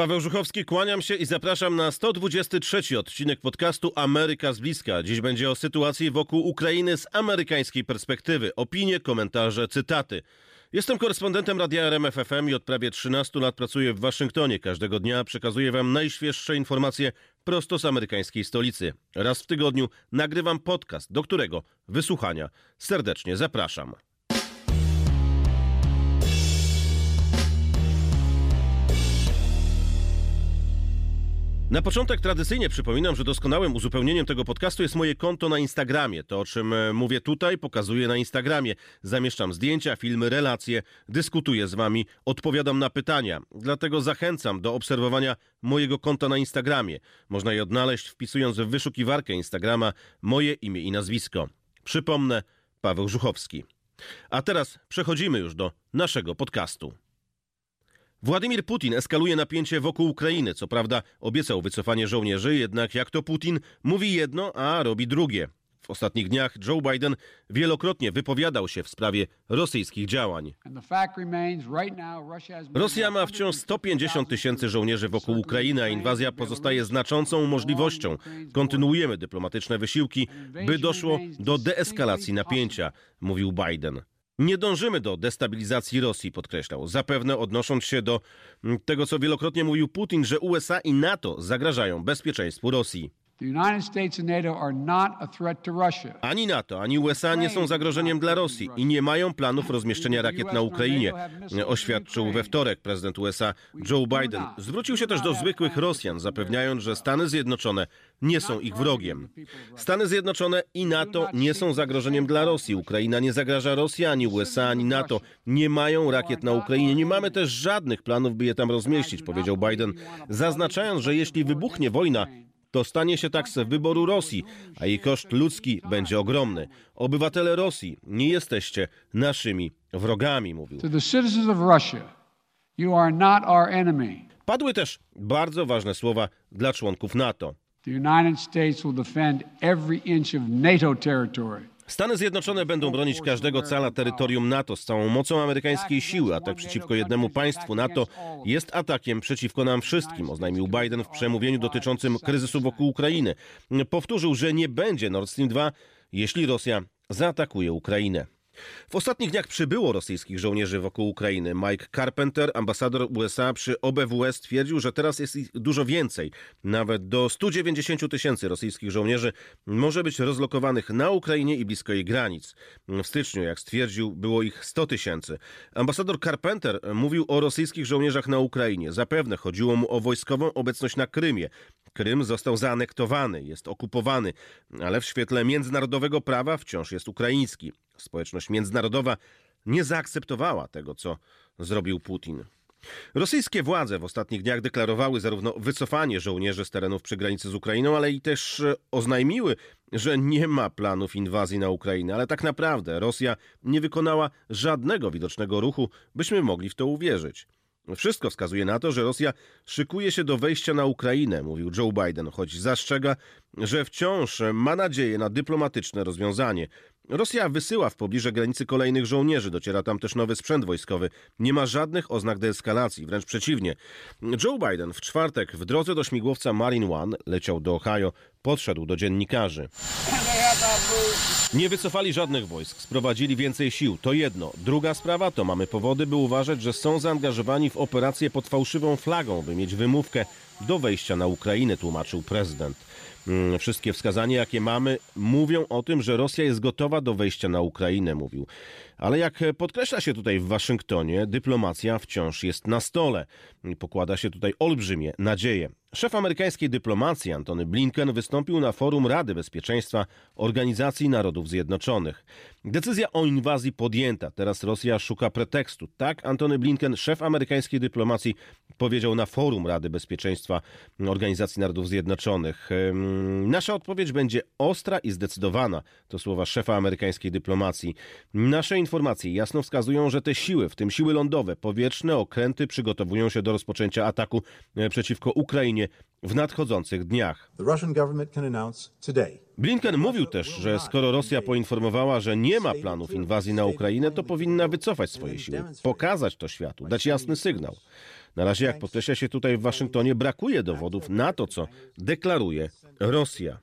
Paweł Żuchowski, kłaniam się i zapraszam na 123 odcinek podcastu Ameryka z bliska. Dziś będzie o sytuacji wokół Ukrainy z amerykańskiej perspektywy. Opinie, komentarze, cytaty. Jestem korespondentem Radia RMF FM i od prawie 13 lat pracuję w Waszyngtonie. Każdego dnia przekazuję Wam najświeższe informacje prosto z amerykańskiej stolicy. Raz w tygodniu nagrywam podcast, do którego wysłuchania serdecznie zapraszam. Na początek tradycyjnie przypominam, że doskonałym uzupełnieniem tego podcastu jest moje konto na Instagramie. To, o czym e, mówię tutaj, pokazuję na Instagramie. Zamieszczam zdjęcia, filmy, relacje, dyskutuję z wami, odpowiadam na pytania. Dlatego zachęcam do obserwowania mojego konta na Instagramie. Można je odnaleźć wpisując w wyszukiwarkę Instagrama moje imię i nazwisko. Przypomnę, Paweł Żuchowski. A teraz przechodzimy już do naszego podcastu. Władimir Putin eskaluje napięcie wokół Ukrainy. Co prawda obiecał wycofanie żołnierzy, jednak jak to Putin mówi jedno, a robi drugie. W ostatnich dniach Joe Biden wielokrotnie wypowiadał się w sprawie rosyjskich działań. Rosja ma wciąż 150 tysięcy żołnierzy wokół Ukrainy, a inwazja pozostaje znaczącą możliwością. Kontynuujemy dyplomatyczne wysiłki, by doszło do deeskalacji napięcia, mówił Biden. Nie dążymy do destabilizacji Rosji, podkreślał, zapewne odnosząc się do mm, tego, co wielokrotnie mówił Putin, że USA i NATO zagrażają bezpieczeństwu Rosji. Ani NATO, ani USA nie są zagrożeniem dla Rosji i nie mają planów rozmieszczenia rakiet na Ukrainie, oświadczył we wtorek prezydent USA Joe Biden. Zwrócił się też do zwykłych Rosjan, zapewniając, że Stany Zjednoczone nie są ich wrogiem. Stany Zjednoczone i NATO nie są zagrożeniem dla Rosji. Ukraina nie zagraża Rosji, ani USA, ani NATO. Nie mają rakiet na Ukrainie. Nie mamy też żadnych planów, by je tam rozmieścić, powiedział Biden, zaznaczając, że jeśli wybuchnie wojna, to stanie się tak z wyboru Rosji, a jej koszt ludzki będzie ogromny. Obywatele Rosji, nie jesteście naszymi wrogami, mówił. Padły też bardzo ważne słowa dla członków NATO. The United States will defend every inch of NATO territory. Stany Zjednoczone będą bronić każdego cala terytorium NATO z całą mocą amerykańskiej siły. Atak przeciwko jednemu państwu NATO jest atakiem przeciwko nam wszystkim, oznajmił Biden w przemówieniu dotyczącym kryzysu wokół Ukrainy. Powtórzył, że nie będzie Nord Stream 2, jeśli Rosja zaatakuje Ukrainę. W ostatnich dniach przybyło rosyjskich żołnierzy wokół Ukrainy. Mike Carpenter, ambasador USA przy OBWE, stwierdził, że teraz jest ich dużo więcej. Nawet do 190 tysięcy rosyjskich żołnierzy może być rozlokowanych na Ukrainie i blisko jej granic. W styczniu, jak stwierdził, było ich 100 tysięcy. Ambasador Carpenter mówił o rosyjskich żołnierzach na Ukrainie. Zapewne chodziło mu o wojskową obecność na Krymie. Krym został zaanektowany, jest okupowany, ale w świetle międzynarodowego prawa wciąż jest ukraiński. Społeczność międzynarodowa nie zaakceptowała tego, co zrobił Putin. Rosyjskie władze w ostatnich dniach deklarowały zarówno wycofanie żołnierzy z terenów przy granicy z Ukrainą, ale i też e, oznajmiły, że nie ma planów inwazji na Ukrainę. Ale tak naprawdę Rosja nie wykonała żadnego widocznego ruchu, byśmy mogli w to uwierzyć. Wszystko wskazuje na to, że Rosja szykuje się do wejścia na Ukrainę, mówił Joe Biden, choć zastrzega, że wciąż ma nadzieję na dyplomatyczne rozwiązanie. Rosja wysyła w pobliże granicy kolejnych żołnierzy, dociera tam też nowy sprzęt wojskowy. Nie ma żadnych oznak deeskalacji, wręcz przeciwnie. Joe Biden w czwartek w drodze do śmigłowca Marine One leciał do Ohio, podszedł do dziennikarzy. Nie wycofali żadnych wojsk, sprowadzili więcej sił. To jedno. Druga sprawa to mamy powody, by uważać, że są zaangażowani w operację pod fałszywą flagą, by mieć wymówkę do wejścia na Ukrainę, tłumaczył prezydent. Mm, wszystkie wskazania, jakie mamy, mówią o tym, że Rosja jest gotowa do wejścia na Ukrainę, mówił. Ale jak podkreśla się tutaj w Waszyngtonie, dyplomacja wciąż jest na stole. Pokłada się tutaj olbrzymie nadzieje. Szef amerykańskiej dyplomacji Antony Blinken wystąpił na forum Rady Bezpieczeństwa Organizacji Narodów Zjednoczonych. Decyzja o inwazji podjęta. Teraz Rosja szuka pretekstu. Tak Antony Blinken, szef amerykańskiej dyplomacji, powiedział na forum Rady Bezpieczeństwa Organizacji Narodów Zjednoczonych. Nasza odpowiedź będzie ostra i zdecydowana. To słowa szefa amerykańskiej dyplomacji. Nasze informacje jasno wskazują, że te siły, w tym siły lądowe, powietrzne, okręty, przygotowują się do rozpoczęcia ataku e, przeciwko Ukrainie w nadchodzących dniach. Blinken mówił też, że skoro Rosja poinformowała, że nie ma planów inwazji na Ukrainę, to powinna wycofać swoje siły, pokazać to światu, dać jasny sygnał. Na razie, jak podkreśla się tutaj w Waszyngtonie, brakuje dowodów na to, co deklaruje Rosja.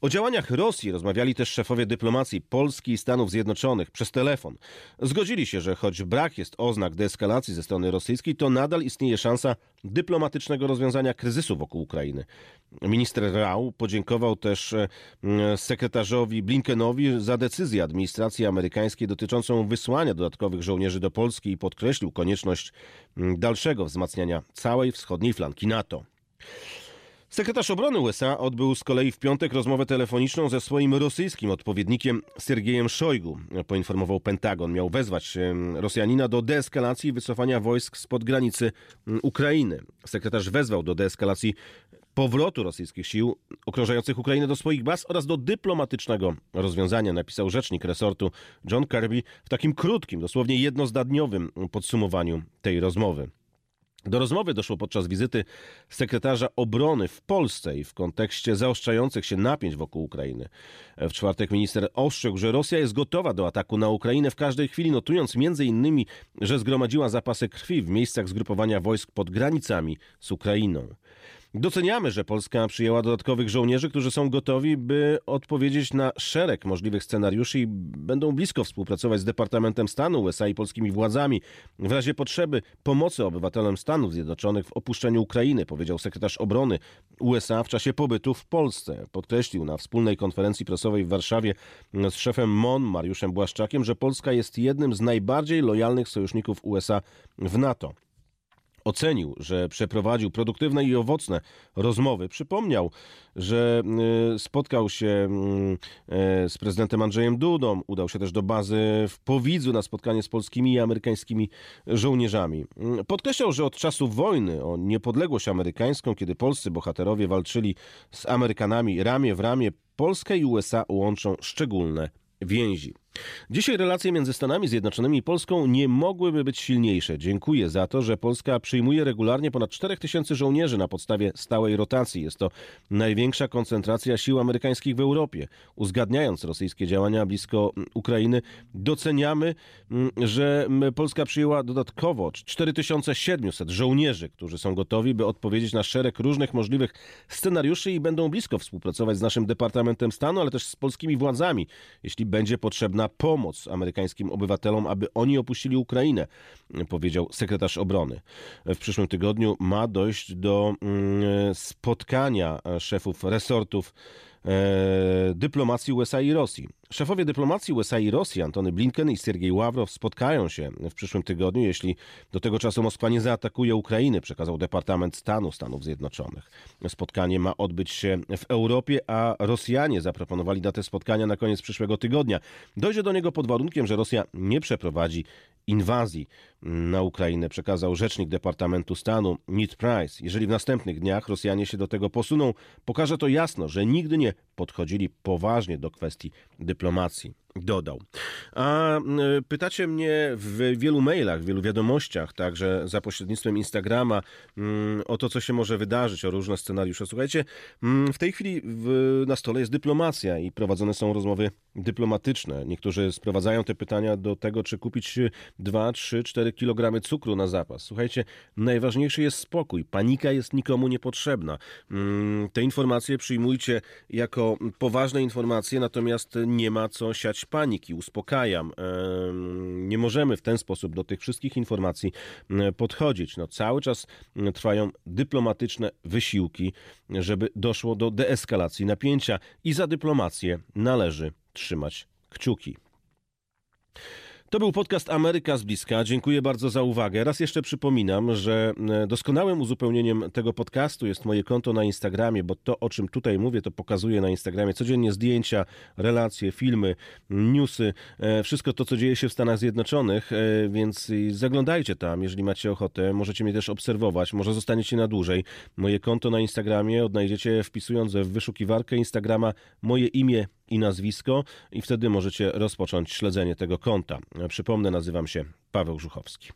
O działaniach Rosji rozmawiali też szefowie dyplomacji Polski i Stanów Zjednoczonych przez telefon. Zgodzili się, że choć brak jest oznak deeskalacji ze strony rosyjskiej, to nadal istnieje szansa dyplomatycznego rozwiązania kryzysu wokół Ukrainy. Minister Rau podziękował też e, sekretarzowi Blinkenowi za decyzję administracji amerykańskiej dotyczącą wysłania dodatkowych żołnierzy do Polski i podkreślił konieczność dalszego wzmacniania całej wschodniej flanki NATO. Sekretarz obrony USA odbył z kolei w piątek rozmowę telefoniczną ze swoim rosyjskim odpowiednikiem Sergiejem Szojgu. Poinformował Pentagon. Miał wezwać Rosjanina do deeskalacji i wycofania wojsk spod granicy Ukrainy. Sekretarz wezwał do deeskalacji powrotu rosyjskich sił okrążających Ukrainę do swoich baz oraz do dyplomatycznego rozwiązania, napisał rzecznik resortu John Kirby w takim krótkim, dosłownie jednozdaniowym podsumowaniu tej rozmowy. Do rozmowy doszło podczas wizyty sekretarza obrony w Polsce i w kontekście zaostrzających się napięć wokół Ukrainy. W czwartek minister ostrzegł, że Rosja jest gotowa do ataku na Ukrainę w każdej chwili, notując innymi, że zgromadziła zapasy krwi w miejscach zgrupowania wojsk pod granicami z Ukrainą. Doceniamy, że Polska przyjęła dodatkowych żołnierzy, którzy są gotowi, by odpowiedzieć na szereg możliwych scenariuszy i będą blisko współpracować z Departamentem Stanu USA i polskimi władzami w razie potrzeby pomocy obywatelom Stanów Zjednoczonych w opuszczeniu Ukrainy, powiedział sekretarz obrony USA w czasie pobytu w Polsce. Podkreślił na wspólnej konferencji prasowej w Warszawie z szefem MON Mariuszem Błaszczakiem, że Polska jest jednym z najbardziej lojalnych sojuszników USA w NATO ocenił, że przeprowadził produktywne i owocne rozmowy. Przypomniał, że y, spotkał się mm, e, z prezydentem Andrzejem Dudą, udał się też do bazy w Powidzu na spotkanie z polskimi i amerykańskimi żołnierzami. Mm, podkreślał, że od czasów wojny o niepodległość amerykańską, kiedy polscy bohaterowie walczyli z Amerykanami ramię w ramię, Polskę i USA łączą szczególne więzi. Dzisiaj relacje między Stanami Zjednoczonymi i Polską nie mogłyby być silniejsze. Dziękuję za to, że Polska przyjmuje regularnie ponad 4 tysięcy żołnierzy na podstawie stałej rotacji. Jest to największa koncentracja sił amerykańskich w Europie. Uzgadniając rosyjskie działania blisko Ukrainy, doceniamy, mm, że Polska przyjęła dodatkowo 4700 żołnierzy, którzy są gotowi, by odpowiedzieć na szereg różnych możliwych scenariuszy i będą blisko współpracować z naszym Departamentem Stanu, ale też z polskimi władzami, jeśli będzie potrzebna pomoc amerykańskim obywatelom, aby oni opuścili Ukrainę, powiedział sekretarz obrony. W przyszłym tygodniu ma dojść do mm, spotkania szefów resortów e, dyplomacji USA i Rosji. Szefowie dyplomacji USA i Rosji, Antony Blinken i Sergiej Ławrow, spotkają się w przyszłym tygodniu, jeśli do tego czasu Moskwa nie zaatakuje Ukrainy, przekazał Departament Stanu Stanów Zjednoczonych. Spotkanie ma odbyć się w Europie, a Rosjanie zaproponowali datę spotkania na koniec przyszłego tygodnia. Dojdzie do niego pod warunkiem, że Rosja nie przeprowadzi inwazji na Ukrainę, przekazał rzecznik Departamentu Stanu Ned Price. Jeżeli w następnych dniach Rosjanie się do tego posuną, pokaże to jasno, że nigdy nie podchodzili poważnie do kwestii dyplomacji dyplomacji dodał. A pytacie mnie w wielu mailach, w wielu wiadomościach, także za pośrednictwem Instagrama, o to, co się może wydarzyć, o różne scenariusze. Słuchajcie, w tej chwili na stole jest dyplomacja i prowadzone są rozmowy dyplomatyczne. Niektórzy sprowadzają te pytania do tego, czy kupić 2, 3, 4 kg cukru na zapas. Słuchajcie, najważniejszy jest spokój. Panika jest nikomu niepotrzebna. Te informacje przyjmujcie jako poważne informacje, natomiast nie ma co siać paniki, uspokajam. Nie możemy w ten sposób do tych wszystkich informacji podchodzić. No, cały czas trwają dyplomatyczne wysiłki, żeby doszło do deeskalacji napięcia i za dyplomację należy trzymać kciuki. To był podcast Ameryka z bliska. Dziękuję bardzo za uwagę. Raz jeszcze przypominam, że e, doskonałym uzupełnieniem tego podcastu jest moje konto na Instagramie, bo to, o czym tutaj mówię, to pokazuję na Instagramie codziennie zdjęcia, relacje, filmy, newsy, e, wszystko to, co dzieje się w Stanach Zjednoczonych, e, więc zaglądajcie tam, jeżeli macie ochotę. Możecie mnie też obserwować, może zostaniecie na dłużej. Moje konto na Instagramie odnajdziecie wpisując w wyszukiwarkę Instagrama moje imię i nazwisko i wtedy możecie rozpocząć śledzenie tego konta. Przypomnę, nazywam się Paweł Żuchowski.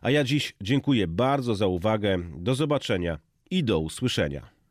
A ja dziś dziękuję bardzo za uwagę. Do zobaczenia i do usłyszenia.